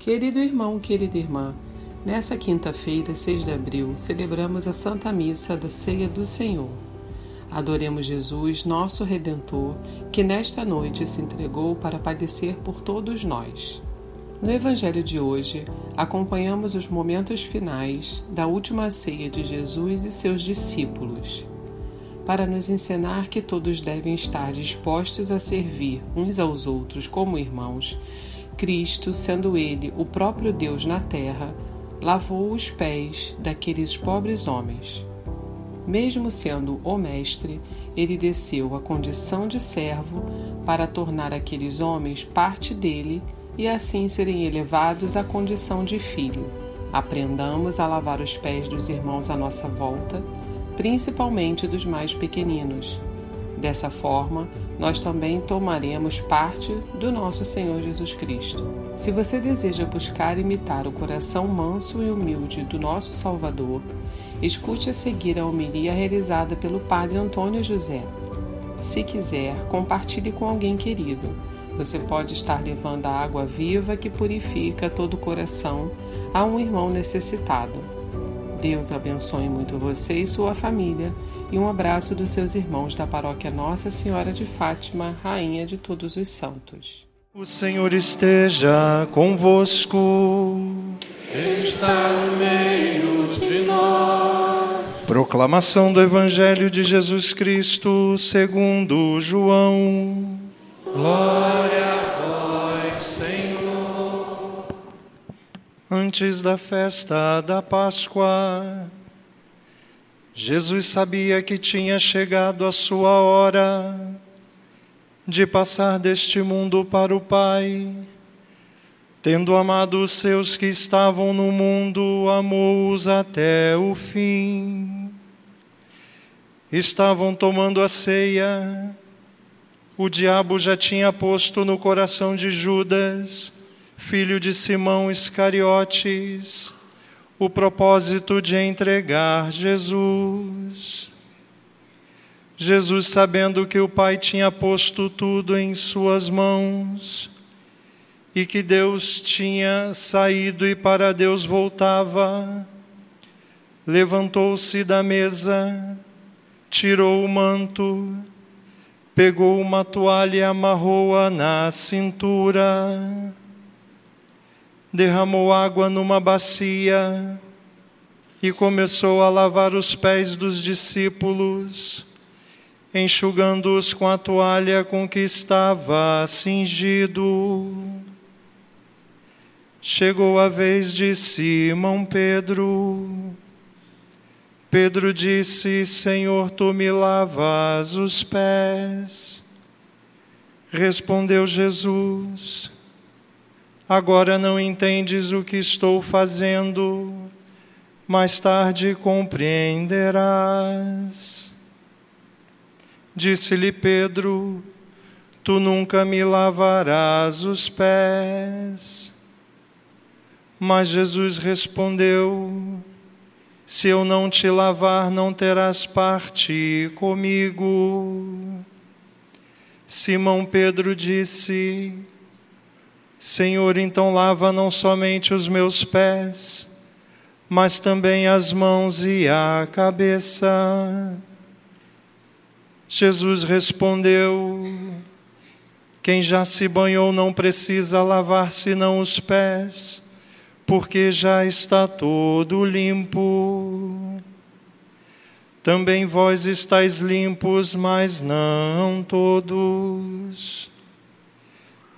Querido irmão, querida irmã, nessa quinta-feira, 6 de abril, celebramos a Santa Missa da Ceia do Senhor. Adoremos Jesus, nosso Redentor, que nesta noite se entregou para padecer por todos nós. No Evangelho de hoje, acompanhamos os momentos finais da última ceia de Jesus e seus discípulos, para nos ensinar que todos devem estar dispostos a servir uns aos outros como irmãos Cristo, sendo Ele o próprio Deus na terra, lavou os pés daqueles pobres homens. Mesmo sendo o Mestre, ele desceu à condição de servo para tornar aqueles homens parte dele e assim serem elevados à condição de filho. Aprendamos a lavar os pés dos irmãos à nossa volta, principalmente dos mais pequeninos. Dessa forma, nós também tomaremos parte do nosso Senhor Jesus Cristo. Se você deseja buscar imitar o coração manso e humilde do nosso Salvador, escute a seguir a homilia realizada pelo Padre Antônio José. Se quiser, compartilhe com alguém querido. Você pode estar levando a água viva que purifica todo o coração a um irmão necessitado. Deus abençoe muito você e sua família e um abraço dos seus irmãos da paróquia Nossa Senhora de Fátima, Rainha de Todos os Santos. O Senhor esteja convosco. está no meio de nós. Proclamação do Evangelho de Jesus Cristo segundo João. Glória a vós, Senhor. Antes da festa da Páscoa, Jesus sabia que tinha chegado a sua hora de passar deste mundo para o Pai. Tendo amado os seus que estavam no mundo, amou-os até o fim. Estavam tomando a ceia. O diabo já tinha posto no coração de Judas, filho de Simão Iscariotes, o propósito de entregar Jesus. Jesus, sabendo que o Pai tinha posto tudo em suas mãos e que Deus tinha saído e para Deus voltava, levantou-se da mesa, tirou o manto, pegou uma toalha e amarrou-a na cintura derramou água numa bacia e começou a lavar os pés dos discípulos, enxugando-os com a toalha com que estava cingido. Chegou a vez de Simão Pedro. Pedro disse: Senhor, tu me lavas os pés. Respondeu Jesus: Agora não entendes o que estou fazendo, mais tarde compreenderás. Disse-lhe Pedro: Tu nunca me lavarás os pés. Mas Jesus respondeu: Se eu não te lavar, não terás parte comigo. Simão Pedro disse: Senhor, então lava não somente os meus pés, mas também as mãos e a cabeça. Jesus respondeu: Quem já se banhou não precisa lavar senão os pés, porque já está todo limpo. Também vós estáis limpos, mas não todos.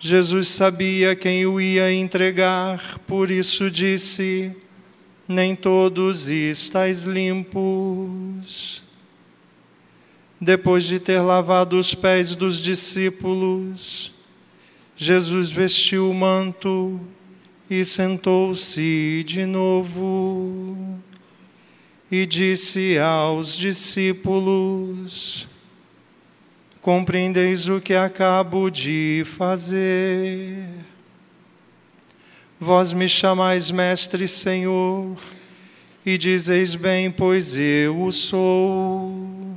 Jesus sabia quem o ia entregar, por isso disse: Nem todos estáis limpos. Depois de ter lavado os pés dos discípulos, Jesus vestiu o manto e sentou-se de novo e disse aos discípulos: compreendeis o que acabo de fazer. Vós me chamais Mestre Senhor, e dizeis bem, pois eu o sou.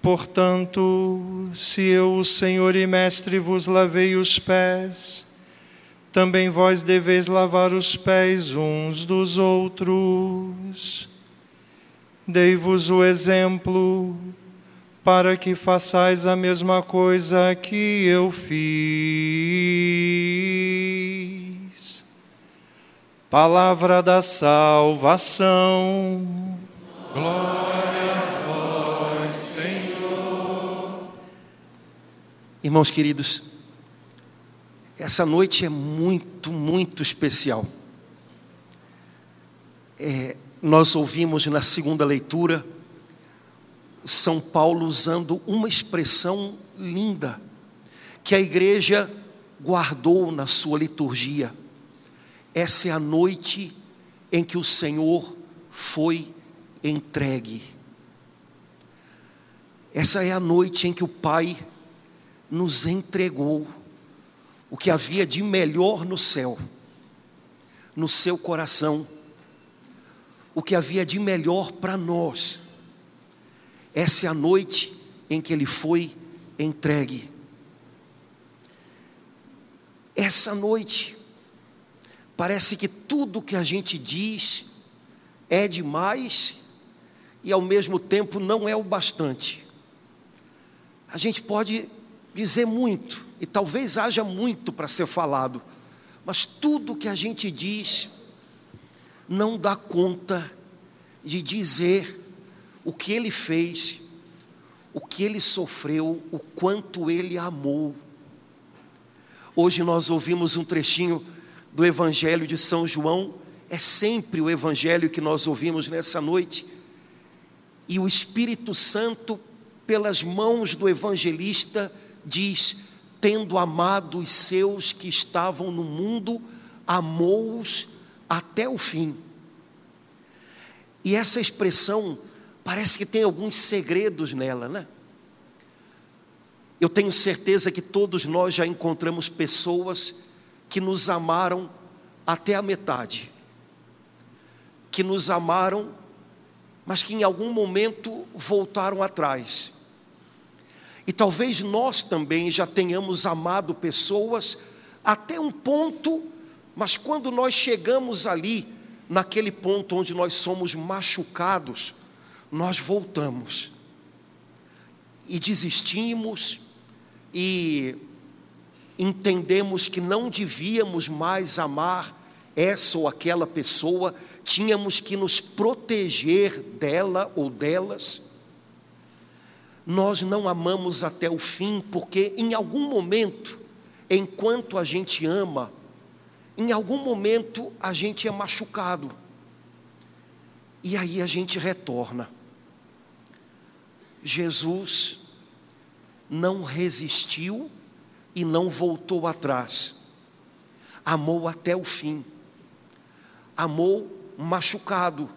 Portanto, se eu, o Senhor e Mestre, vos lavei os pés, também vós deveis lavar os pés uns dos outros. Dei-vos o exemplo, para que façais a mesma coisa que eu fiz. Palavra da salvação. Glória a vós, Senhor. Irmãos queridos, essa noite é muito, muito especial. É, nós ouvimos na segunda leitura São Paulo usando uma expressão linda que a igreja guardou na sua liturgia. Essa é a noite em que o Senhor foi entregue. Essa é a noite em que o Pai nos entregou o que havia de melhor no céu, no seu coração, o que havia de melhor para nós. Essa é a noite em que ele foi entregue. Essa noite, parece que tudo que a gente diz é demais e ao mesmo tempo não é o bastante. A gente pode dizer muito, e talvez haja muito para ser falado, mas tudo que a gente diz não dá conta de dizer o que ele fez, o que ele sofreu, o quanto ele amou. Hoje nós ouvimos um trechinho do Evangelho de São João, é sempre o Evangelho que nós ouvimos nessa noite, e o Espírito Santo, pelas mãos do evangelista, diz: tendo amado os seus que estavam no mundo, amou-os até o fim. E essa expressão parece que tem alguns segredos nela, né? Eu tenho certeza que todos nós já encontramos pessoas que nos amaram até a metade, que nos amaram, mas que em algum momento voltaram atrás e talvez nós também já tenhamos amado pessoas até um ponto, mas quando nós chegamos ali, naquele ponto onde nós somos machucados, nós voltamos e desistimos e entendemos que não devíamos mais amar essa ou aquela pessoa, tínhamos que nos proteger dela ou delas nós não amamos até o fim, porque em algum momento, enquanto a gente ama, em algum momento a gente é machucado. E aí a gente retorna. Jesus não resistiu e não voltou atrás. Amou até o fim. Amou machucado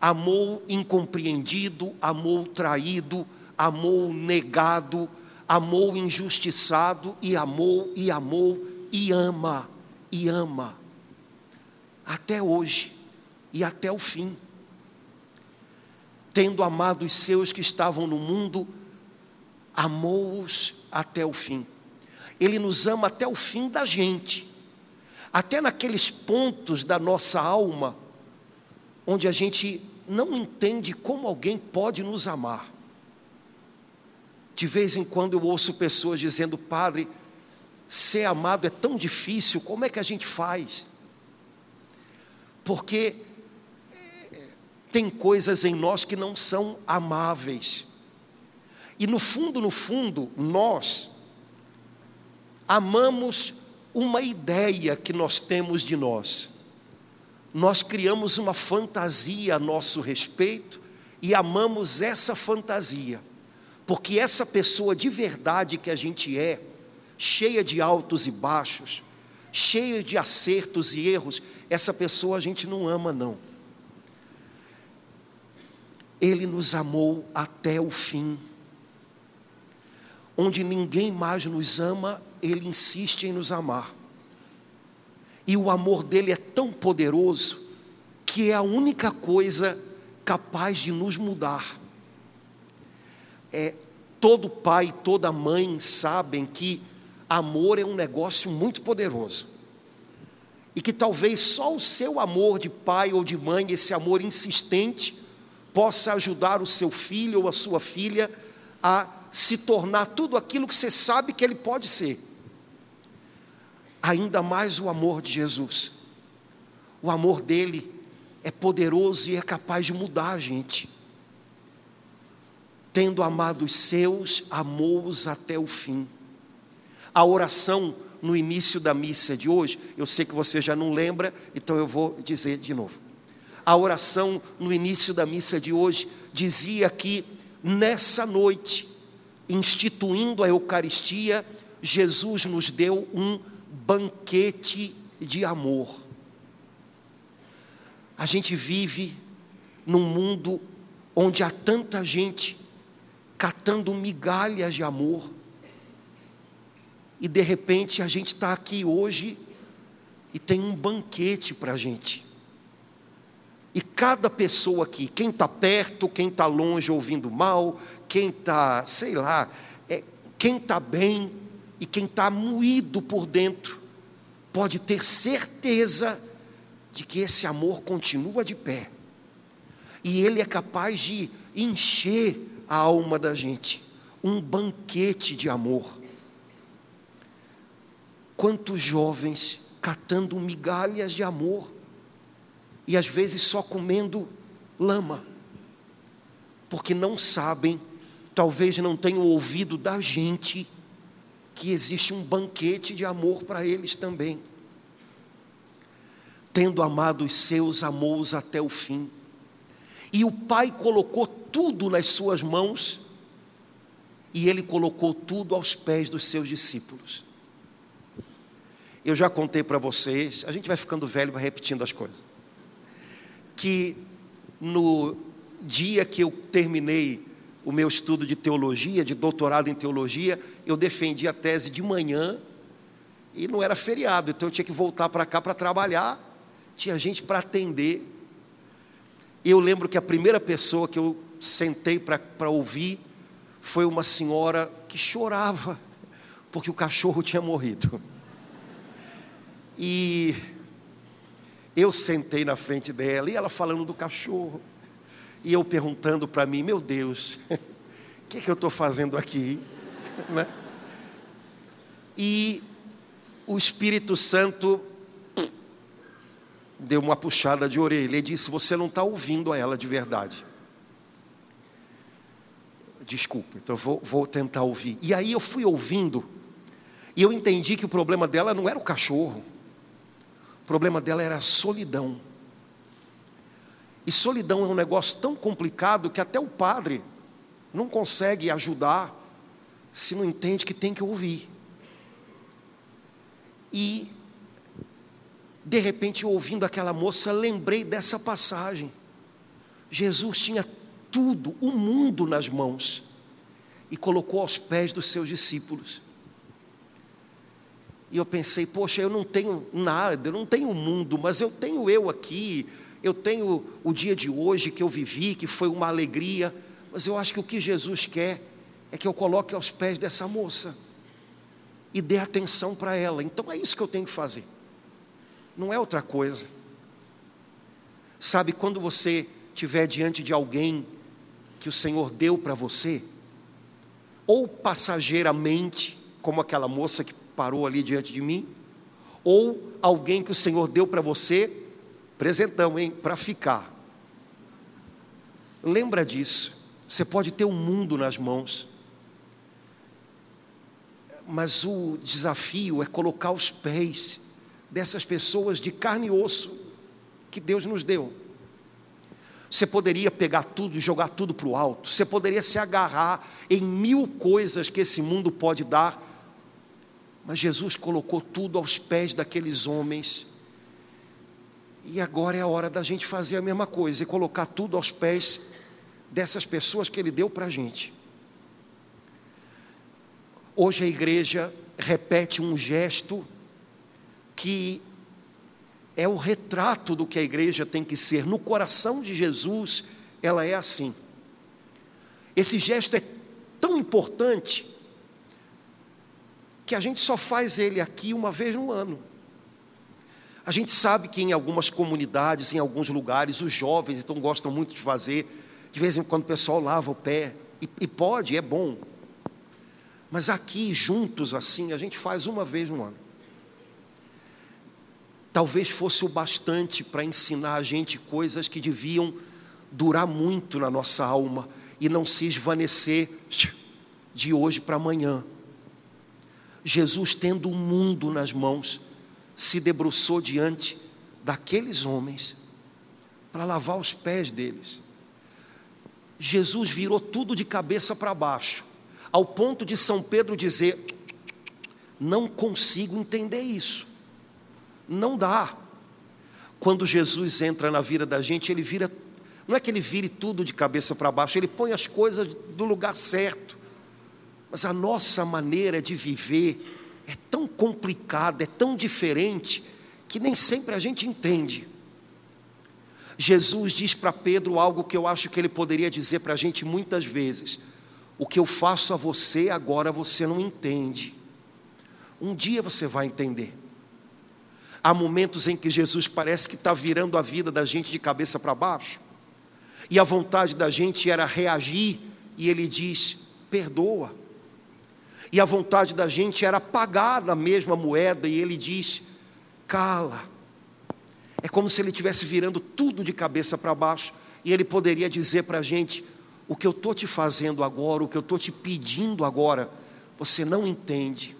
amou incompreendido, amou traído, amou negado, amou injustiçado e amou e amou e ama e ama até hoje e até o fim. Tendo amado os seus que estavam no mundo, amou-os até o fim. Ele nos ama até o fim da gente, até naqueles pontos da nossa alma onde a gente não entende como alguém pode nos amar. De vez em quando eu ouço pessoas dizendo, Padre, ser amado é tão difícil, como é que a gente faz? Porque tem coisas em nós que não são amáveis. E no fundo, no fundo, nós amamos uma ideia que nós temos de nós nós criamos uma fantasia a nosso respeito e amamos essa fantasia, porque essa pessoa de verdade que a gente é, cheia de altos e baixos, cheia de acertos e erros, essa pessoa a gente não ama, não. Ele nos amou até o fim. Onde ninguém mais nos ama, Ele insiste em nos amar. E o amor dele é tão poderoso que é a única coisa capaz de nos mudar. É, todo pai, toda mãe sabem que amor é um negócio muito poderoso. e que talvez só o seu amor de pai ou de mãe, esse amor insistente, possa ajudar o seu filho ou a sua filha a se tornar tudo aquilo que você sabe que ele pode ser. Ainda mais o amor de Jesus. O amor dele é poderoso e é capaz de mudar a gente. Tendo amado os seus, amou-os até o fim. A oração no início da missa de hoje, eu sei que você já não lembra, então eu vou dizer de novo. A oração no início da missa de hoje dizia que nessa noite, instituindo a Eucaristia, Jesus nos deu um banquete de amor. A gente vive num mundo onde há tanta gente catando migalhas de amor, e de repente a gente está aqui hoje e tem um banquete para a gente. Cada pessoa aqui, quem está perto, quem está longe ouvindo mal, quem está, sei lá, é, quem está bem e quem está moído por dentro, pode ter certeza de que esse amor continua de pé. E ele é capaz de encher a alma da gente um banquete de amor. Quantos jovens catando migalhas de amor e às vezes só comendo lama, porque não sabem, talvez não tenham ouvido da gente que existe um banquete de amor para eles também tendo amado os seus, amou-os até o fim. E o Pai colocou tudo nas suas mãos, e ele colocou tudo aos pés dos seus discípulos. Eu já contei para vocês, a gente vai ficando velho, vai repetindo as coisas. Que no dia que eu terminei o meu estudo de teologia, de doutorado em teologia, eu defendi a tese de manhã e não era feriado, então eu tinha que voltar para cá para trabalhar tinha gente para atender. Eu lembro que a primeira pessoa que eu sentei para ouvir foi uma senhora que chorava, porque o cachorro tinha morrido. E eu sentei na frente dela e ela falando do cachorro. E eu perguntando para mim, meu Deus, o que, que eu estou fazendo aqui? Né? E o Espírito Santo deu uma puxada de orelha e disse: Você não está ouvindo a ela de verdade. Desculpa, então vou, vou tentar ouvir. E aí eu fui ouvindo, e eu entendi que o problema dela não era o cachorro, problema dela era a solidão. E solidão é um negócio tão complicado que até o padre não consegue ajudar se não entende que tem que ouvir. E de repente, ouvindo aquela moça, lembrei dessa passagem. Jesus tinha tudo, o mundo nas mãos, e colocou aos pés dos seus discípulos. E eu pensei, poxa, eu não tenho nada, eu não tenho o mundo, mas eu tenho eu aqui, eu tenho o dia de hoje que eu vivi, que foi uma alegria, mas eu acho que o que Jesus quer é que eu coloque aos pés dessa moça e dê atenção para ela. Então é isso que eu tenho que fazer não é outra coisa. Sabe, quando você estiver diante de alguém que o Senhor deu para você, ou passageiramente, como aquela moça que parou ali diante de mim, ou alguém que o Senhor deu para você, presentão, hein, para ficar. Lembra disso. Você pode ter o um mundo nas mãos, mas o desafio é colocar os pés dessas pessoas de carne e osso que Deus nos deu. Você poderia pegar tudo e jogar tudo para o alto, você poderia se agarrar em mil coisas que esse mundo pode dar, mas Jesus colocou tudo aos pés daqueles homens, e agora é a hora da gente fazer a mesma coisa e colocar tudo aos pés dessas pessoas que Ele deu para a gente. Hoje a igreja repete um gesto que é o retrato do que a igreja tem que ser. No coração de Jesus, ela é assim. Esse gesto é tão importante que a gente só faz ele aqui uma vez no ano. A gente sabe que em algumas comunidades, em alguns lugares, os jovens então gostam muito de fazer. De vez em quando o pessoal lava o pé. E, e pode, é bom. Mas aqui, juntos assim, a gente faz uma vez no ano. Talvez fosse o bastante para ensinar a gente coisas que deviam durar muito na nossa alma e não se esvanecer de hoje para amanhã. Jesus, tendo o mundo nas mãos, se debruçou diante daqueles homens para lavar os pés deles. Jesus virou tudo de cabeça para baixo, ao ponto de São Pedro dizer: Não consigo entender isso, não dá. Quando Jesus entra na vida da gente, ele vira, não é que ele vire tudo de cabeça para baixo, ele põe as coisas do lugar certo. Mas a nossa maneira de viver é tão complicada, é tão diferente, que nem sempre a gente entende. Jesus diz para Pedro algo que eu acho que ele poderia dizer para a gente muitas vezes: O que eu faço a você, agora você não entende. Um dia você vai entender. Há momentos em que Jesus parece que está virando a vida da gente de cabeça para baixo, e a vontade da gente era reagir, e ele diz: perdoa. E a vontade da gente era pagar na mesma moeda, e ele diz: cala. É como se ele estivesse virando tudo de cabeça para baixo, e ele poderia dizer para a gente: o que eu estou te fazendo agora, o que eu estou te pedindo agora, você não entende,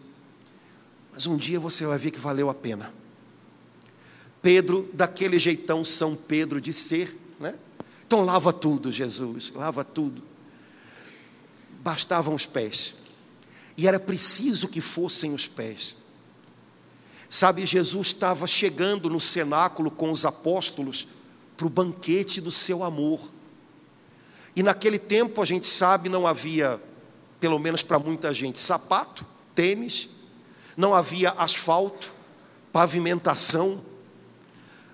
mas um dia você vai ver que valeu a pena. Pedro, daquele jeitão São Pedro de ser, né? Então lava tudo, Jesus, lava tudo. Bastavam os pés e era preciso que fossem os pés. Sabe, Jesus estava chegando no cenáculo com os apóstolos para o banquete do seu amor. E naquele tempo a gente sabe não havia, pelo menos para muita gente, sapato, tênis, não havia asfalto, pavimentação.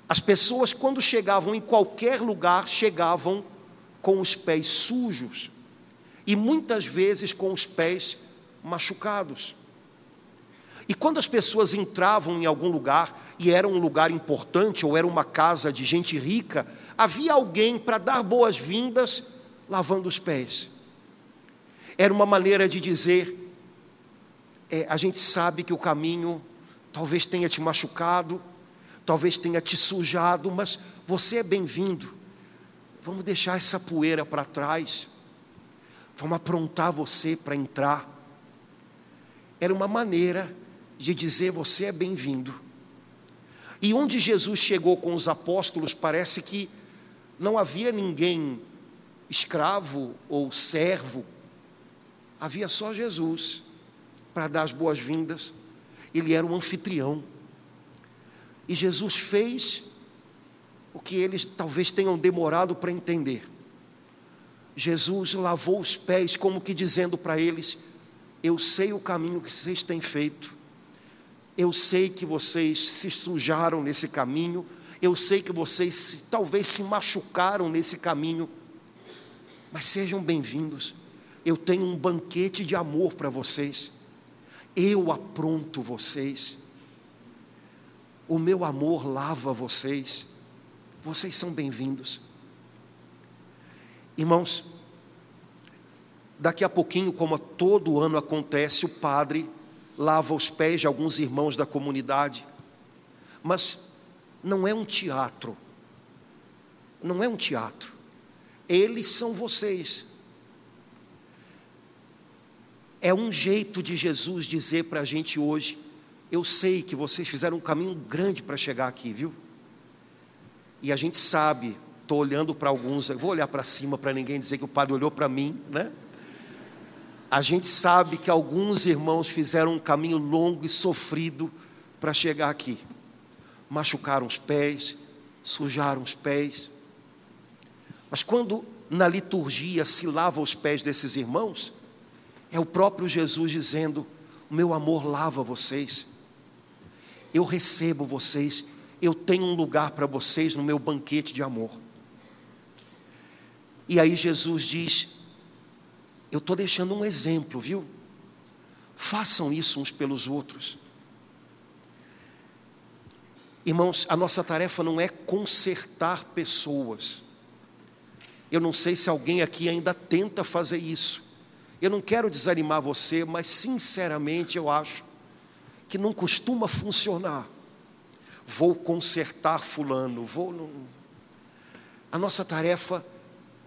As pessoas, quando chegavam em qualquer lugar, chegavam com os pés sujos e muitas vezes com os pés machucados. E quando as pessoas entravam em algum lugar, e era um lugar importante, ou era uma casa de gente rica, havia alguém para dar boas-vindas lavando os pés. Era uma maneira de dizer: é, a gente sabe que o caminho talvez tenha te machucado, talvez tenha te sujado, mas você é bem-vindo. Vamos deixar essa poeira para trás, vamos aprontar você para entrar era uma maneira de dizer: Você é bem-vindo. E onde Jesus chegou com os apóstolos, parece que não havia ninguém escravo ou servo, havia só Jesus para dar as boas-vindas. Ele era um anfitrião. E Jesus fez o que eles talvez tenham demorado para entender. Jesus lavou os pés, como que dizendo para eles: eu sei o caminho que vocês têm feito. Eu sei que vocês se sujaram nesse caminho. Eu sei que vocês talvez se machucaram nesse caminho. Mas sejam bem-vindos. Eu tenho um banquete de amor para vocês. Eu apronto vocês. O meu amor lava vocês. Vocês são bem-vindos. Irmãos, Daqui a pouquinho, como todo ano acontece, o padre lava os pés de alguns irmãos da comunidade. Mas não é um teatro. Não é um teatro. Eles são vocês. É um jeito de Jesus dizer para a gente hoje: eu sei que vocês fizeram um caminho grande para chegar aqui, viu? E a gente sabe, estou olhando para alguns, vou olhar para cima para ninguém dizer que o padre olhou para mim, né? A gente sabe que alguns irmãos fizeram um caminho longo e sofrido para chegar aqui. Machucaram os pés, sujaram os pés. Mas quando na liturgia se lava os pés desses irmãos, é o próprio Jesus dizendo: O meu amor lava vocês, eu recebo vocês, eu tenho um lugar para vocês no meu banquete de amor. E aí Jesus diz: eu estou deixando um exemplo, viu? Façam isso uns pelos outros. Irmãos, a nossa tarefa não é consertar pessoas. Eu não sei se alguém aqui ainda tenta fazer isso. Eu não quero desanimar você, mas sinceramente eu acho que não costuma funcionar. Vou consertar Fulano, vou. A nossa tarefa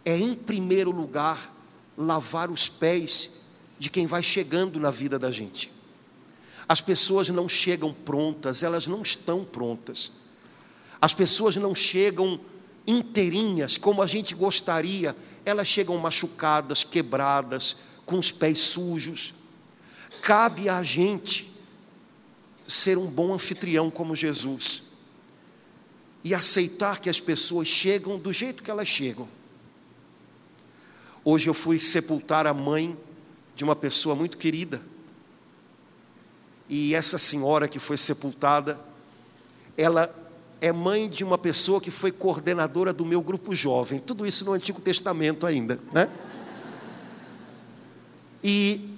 é, em primeiro lugar, lavar os pés de quem vai chegando na vida da gente. As pessoas não chegam prontas, elas não estão prontas. As pessoas não chegam inteirinhas como a gente gostaria, elas chegam machucadas, quebradas, com os pés sujos. Cabe a gente ser um bom anfitrião como Jesus e aceitar que as pessoas chegam do jeito que elas chegam. Hoje eu fui sepultar a mãe de uma pessoa muito querida. E essa senhora que foi sepultada, ela é mãe de uma pessoa que foi coordenadora do meu grupo jovem. Tudo isso no Antigo Testamento ainda, né? E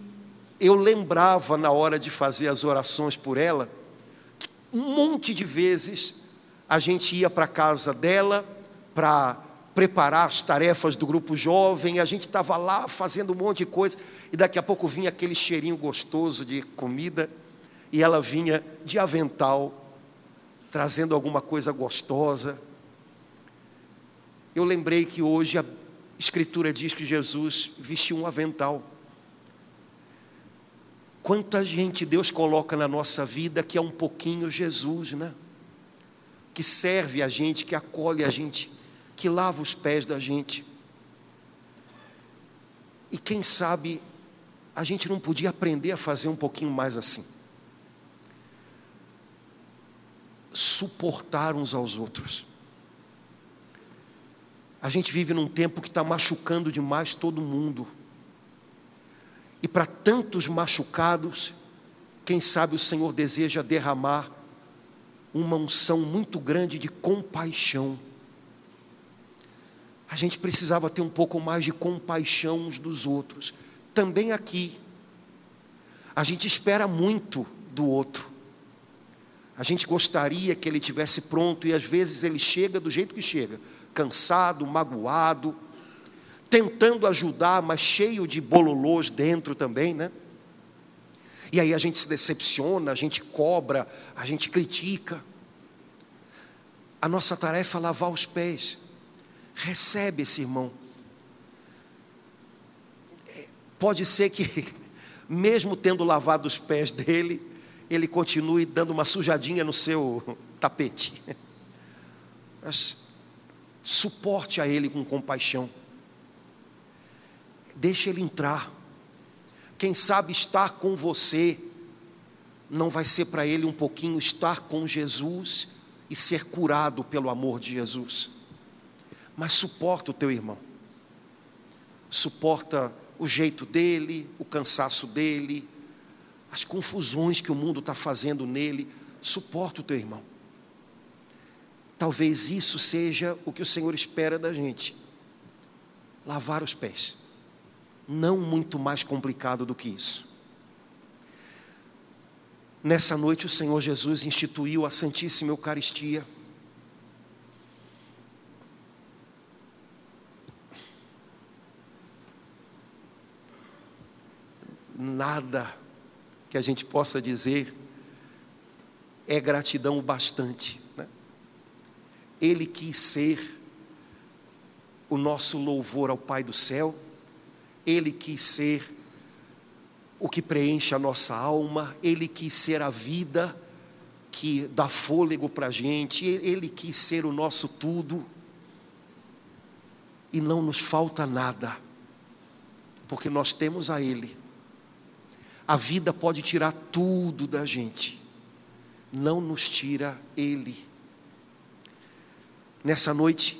eu lembrava na hora de fazer as orações por ela, um monte de vezes a gente ia para a casa dela para preparar as tarefas do grupo jovem, a gente estava lá fazendo um monte de coisa, e daqui a pouco vinha aquele cheirinho gostoso de comida, e ela vinha de avental, trazendo alguma coisa gostosa. Eu lembrei que hoje a Escritura diz que Jesus vestiu um avental. Quanta gente Deus coloca na nossa vida que é um pouquinho Jesus, né? Que serve a gente, que acolhe a gente que lava os pés da gente. E quem sabe a gente não podia aprender a fazer um pouquinho mais assim. Suportar uns aos outros. A gente vive num tempo que está machucando demais todo mundo. E para tantos machucados, quem sabe o Senhor deseja derramar uma unção muito grande de compaixão a gente precisava ter um pouco mais de compaixão uns dos outros. Também aqui, a gente espera muito do outro. A gente gostaria que ele tivesse pronto e às vezes ele chega do jeito que chega, cansado, magoado, tentando ajudar, mas cheio de bololôs dentro também, né? E aí a gente se decepciona, a gente cobra, a gente critica. A nossa tarefa é lavar os pés. Recebe esse irmão. Pode ser que, mesmo tendo lavado os pés dele, ele continue dando uma sujadinha no seu tapete. Mas suporte a ele com compaixão. Deixe ele entrar. Quem sabe estar com você não vai ser para ele um pouquinho estar com Jesus e ser curado pelo amor de Jesus mas suporta o teu irmão. Suporta o jeito dele, o cansaço dele, as confusões que o mundo está fazendo nele. Suporta o teu irmão. Talvez isso seja o que o Senhor espera da gente. Lavar os pés. Não muito mais complicado do que isso. Nessa noite, o Senhor Jesus instituiu a Santíssima Eucaristia. Nada que a gente possa dizer é gratidão bastante. Né? Ele quis ser o nosso louvor ao Pai do céu, Ele quis ser o que preenche a nossa alma, Ele quis ser a vida que dá fôlego para a gente, Ele quis ser o nosso tudo, e não nos falta nada, porque nós temos a Ele a vida pode tirar tudo da gente, não nos tira Ele. Nessa noite,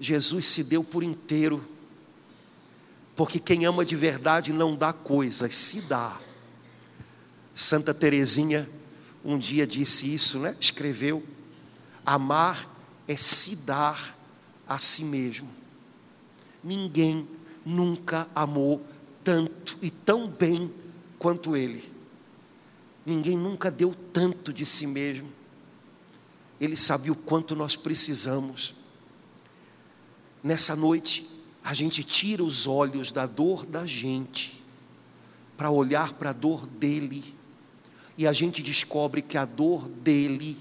Jesus se deu por inteiro, porque quem ama de verdade não dá coisas, se dá. Santa Teresinha um dia disse isso, né? Escreveu: amar é se dar a si mesmo. Ninguém nunca amou tanto e tão bem quanto ele. Ninguém nunca deu tanto de si mesmo. Ele sabia o quanto nós precisamos. Nessa noite, a gente tira os olhos da dor da gente para olhar para a dor dele, e a gente descobre que a dor dele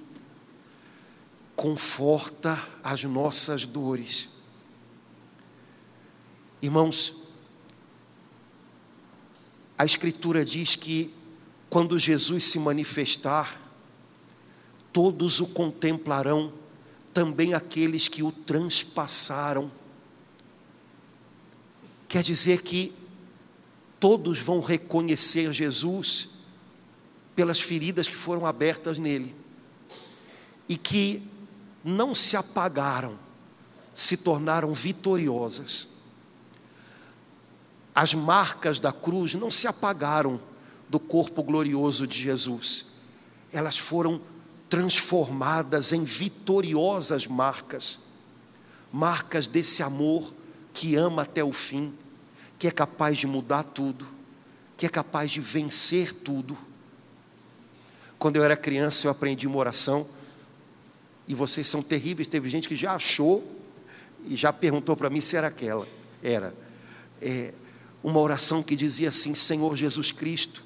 conforta as nossas dores. Irmãos, a Escritura diz que quando Jesus se manifestar, todos o contemplarão, também aqueles que o transpassaram. Quer dizer que todos vão reconhecer Jesus pelas feridas que foram abertas nele e que não se apagaram, se tornaram vitoriosas. As marcas da cruz não se apagaram do corpo glorioso de Jesus, elas foram transformadas em vitoriosas marcas, marcas desse amor que ama até o fim, que é capaz de mudar tudo, que é capaz de vencer tudo. Quando eu era criança, eu aprendi uma oração, e vocês são terríveis. Teve gente que já achou e já perguntou para mim se era aquela. Era. É, uma oração que dizia assim: Senhor Jesus Cristo,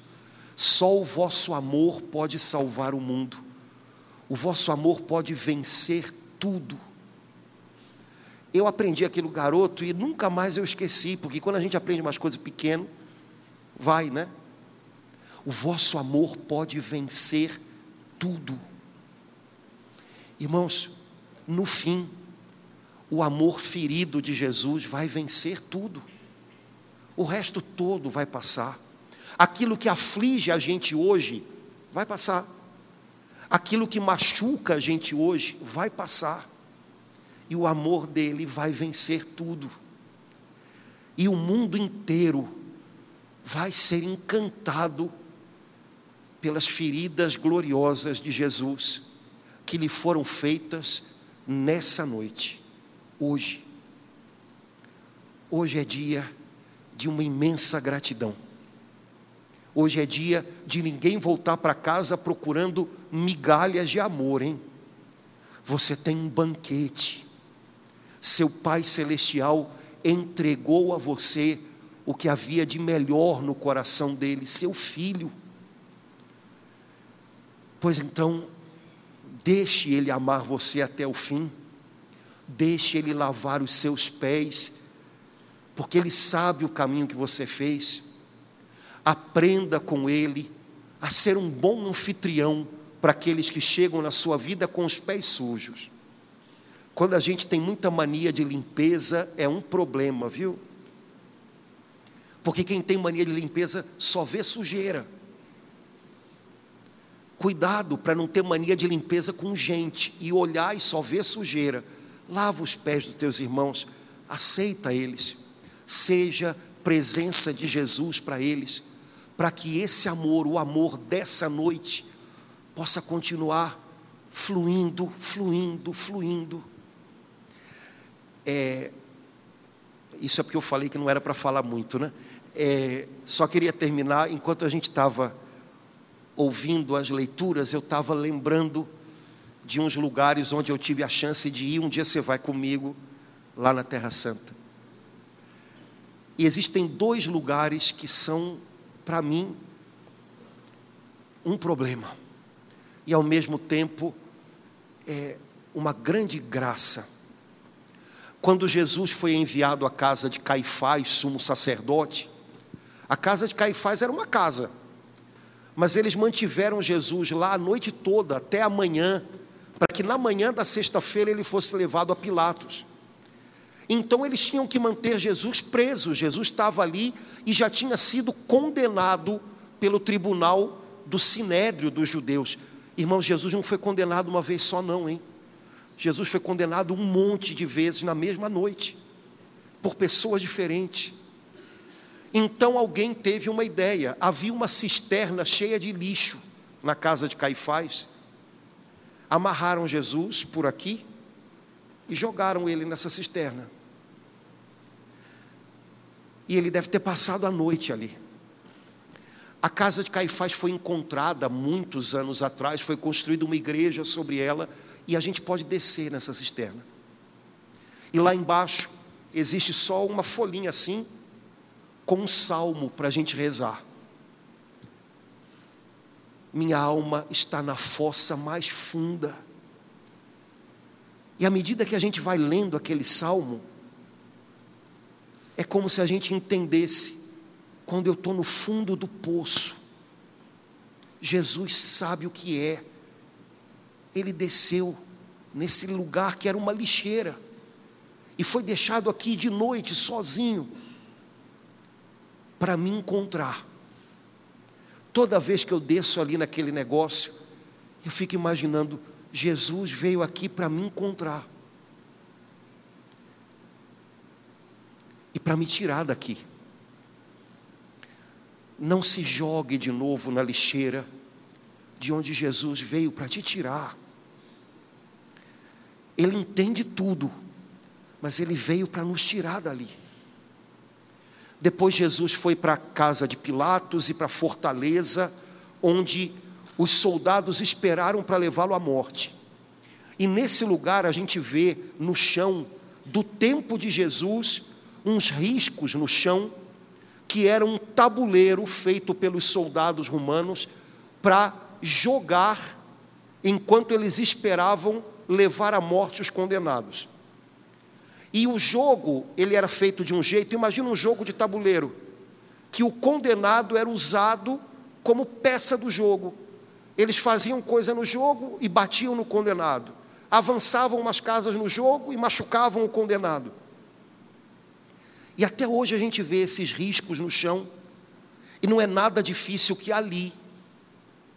só o vosso amor pode salvar o mundo, o vosso amor pode vencer tudo. Eu aprendi aquilo garoto e nunca mais eu esqueci, porque quando a gente aprende umas coisas pequenas, vai, né? O vosso amor pode vencer tudo. Irmãos, no fim, o amor ferido de Jesus vai vencer tudo o resto todo vai passar. Aquilo que aflige a gente hoje vai passar. Aquilo que machuca a gente hoje vai passar. E o amor dele vai vencer tudo. E o mundo inteiro vai ser encantado pelas feridas gloriosas de Jesus que lhe foram feitas nessa noite, hoje. Hoje é dia de uma imensa gratidão. Hoje é dia de ninguém voltar para casa procurando migalhas de amor, hein? Você tem um banquete. Seu Pai Celestial entregou a você o que havia de melhor no coração dele, seu filho. Pois então, deixe ele amar você até o fim, deixe ele lavar os seus pés porque Ele sabe o caminho que você fez. Aprenda com Ele a ser um bom anfitrião para aqueles que chegam na sua vida com os pés sujos. Quando a gente tem muita mania de limpeza, é um problema, viu? Porque quem tem mania de limpeza só vê sujeira. Cuidado para não ter mania de limpeza com gente e olhar e só ver sujeira. Lava os pés dos teus irmãos, aceita eles seja presença de Jesus para eles, para que esse amor, o amor dessa noite, possa continuar fluindo, fluindo, fluindo. É, isso é porque eu falei que não era para falar muito, né? É, só queria terminar, enquanto a gente estava ouvindo as leituras, eu estava lembrando de uns lugares onde eu tive a chance de ir. Um dia você vai comigo lá na Terra Santa. E existem dois lugares que são, para mim, um problema. E ao mesmo tempo, é uma grande graça. Quando Jesus foi enviado à casa de Caifás, sumo sacerdote, a casa de Caifás era uma casa, mas eles mantiveram Jesus lá a noite toda, até amanhã, para que na manhã da sexta-feira ele fosse levado a Pilatos. Então eles tinham que manter Jesus preso. Jesus estava ali e já tinha sido condenado pelo tribunal do sinédrio dos judeus. Irmãos, Jesus não foi condenado uma vez só, não, hein? Jesus foi condenado um monte de vezes na mesma noite, por pessoas diferentes. Então alguém teve uma ideia: havia uma cisterna cheia de lixo na casa de Caifás. Amarraram Jesus por aqui e jogaram ele nessa cisterna. E ele deve ter passado a noite ali. A casa de Caifás foi encontrada muitos anos atrás, foi construída uma igreja sobre ela, e a gente pode descer nessa cisterna. E lá embaixo existe só uma folhinha assim, com um salmo para a gente rezar. Minha alma está na fossa mais funda. E à medida que a gente vai lendo aquele salmo, é como se a gente entendesse, quando eu estou no fundo do poço, Jesus sabe o que é. Ele desceu nesse lugar que era uma lixeira e foi deixado aqui de noite sozinho para me encontrar. Toda vez que eu desço ali naquele negócio, eu fico imaginando, Jesus veio aqui para me encontrar. E para me tirar daqui. Não se jogue de novo na lixeira de onde Jesus veio para te tirar. Ele entende tudo, mas ele veio para nos tirar dali. Depois Jesus foi para a casa de Pilatos e para a fortaleza, onde os soldados esperaram para levá-lo à morte. E nesse lugar a gente vê no chão do tempo de Jesus uns riscos no chão que era um tabuleiro feito pelos soldados romanos para jogar enquanto eles esperavam levar à morte os condenados. E o jogo, ele era feito de um jeito, imagina um jogo de tabuleiro, que o condenado era usado como peça do jogo. Eles faziam coisa no jogo e batiam no condenado. Avançavam umas casas no jogo e machucavam o condenado. E até hoje a gente vê esses riscos no chão, e não é nada difícil que ali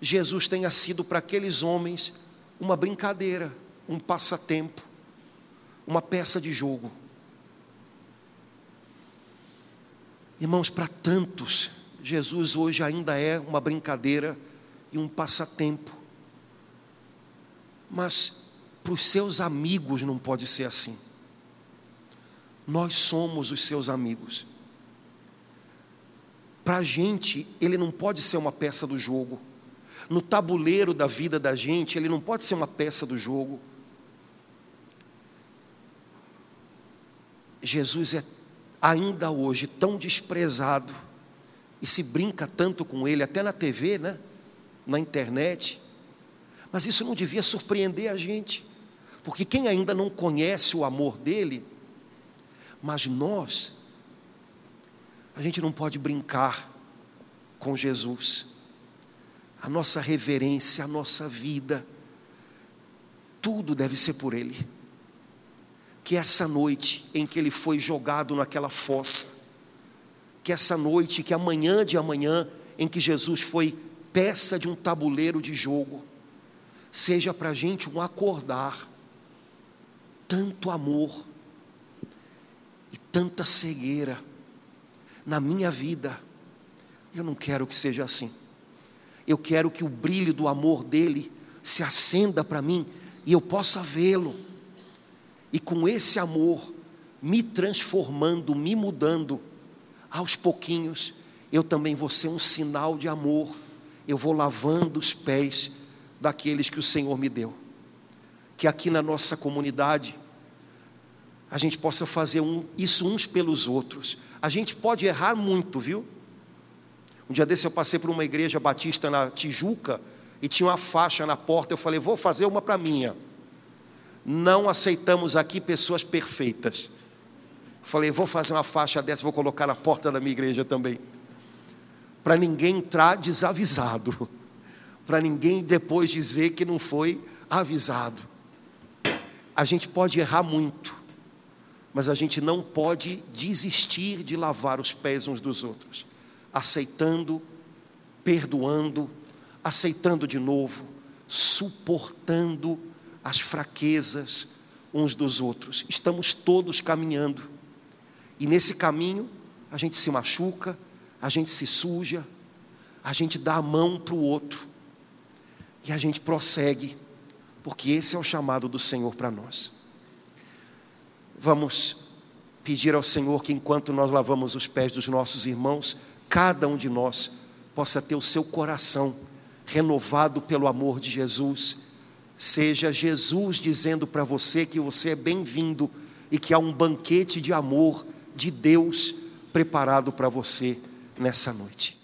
Jesus tenha sido para aqueles homens uma brincadeira, um passatempo, uma peça de jogo. Irmãos, para tantos, Jesus hoje ainda é uma brincadeira e um passatempo. Mas para os seus amigos não pode ser assim. Nós somos os seus amigos. Para a gente, ele não pode ser uma peça do jogo. No tabuleiro da vida da gente, ele não pode ser uma peça do jogo. Jesus é ainda hoje tão desprezado e se brinca tanto com ele, até na TV, né? na internet. Mas isso não devia surpreender a gente, porque quem ainda não conhece o amor dele, mas nós, a gente não pode brincar com Jesus. A nossa reverência, a nossa vida, tudo deve ser por Ele. Que essa noite em que Ele foi jogado naquela fossa, que essa noite, que amanhã de amanhã, em que Jesus foi peça de um tabuleiro de jogo, seja para a gente um acordar, tanto amor, tanta cegueira na minha vida. Eu não quero que seja assim. Eu quero que o brilho do amor dele se acenda para mim e eu possa vê-lo. E com esse amor me transformando, me mudando, aos pouquinhos, eu também vou ser um sinal de amor. Eu vou lavando os pés daqueles que o Senhor me deu. Que aqui na nossa comunidade a gente possa fazer um, isso uns pelos outros. A gente pode errar muito, viu? Um dia desse eu passei por uma igreja batista na Tijuca e tinha uma faixa na porta. Eu falei, vou fazer uma para minha. Não aceitamos aqui pessoas perfeitas. Falei, vou fazer uma faixa dessa, vou colocar na porta da minha igreja também. Para ninguém entrar desavisado. Para ninguém depois dizer que não foi avisado. A gente pode errar muito mas a gente não pode desistir de lavar os pés uns dos outros, aceitando, perdoando, aceitando de novo, suportando as fraquezas uns dos outros. Estamos todos caminhando, e nesse caminho a gente se machuca, a gente se suja, a gente dá a mão para o outro, e a gente prossegue, porque esse é o chamado do Senhor para nós. Vamos pedir ao Senhor que enquanto nós lavamos os pés dos nossos irmãos, cada um de nós possa ter o seu coração renovado pelo amor de Jesus, seja Jesus dizendo para você que você é bem-vindo e que há um banquete de amor de Deus preparado para você nessa noite.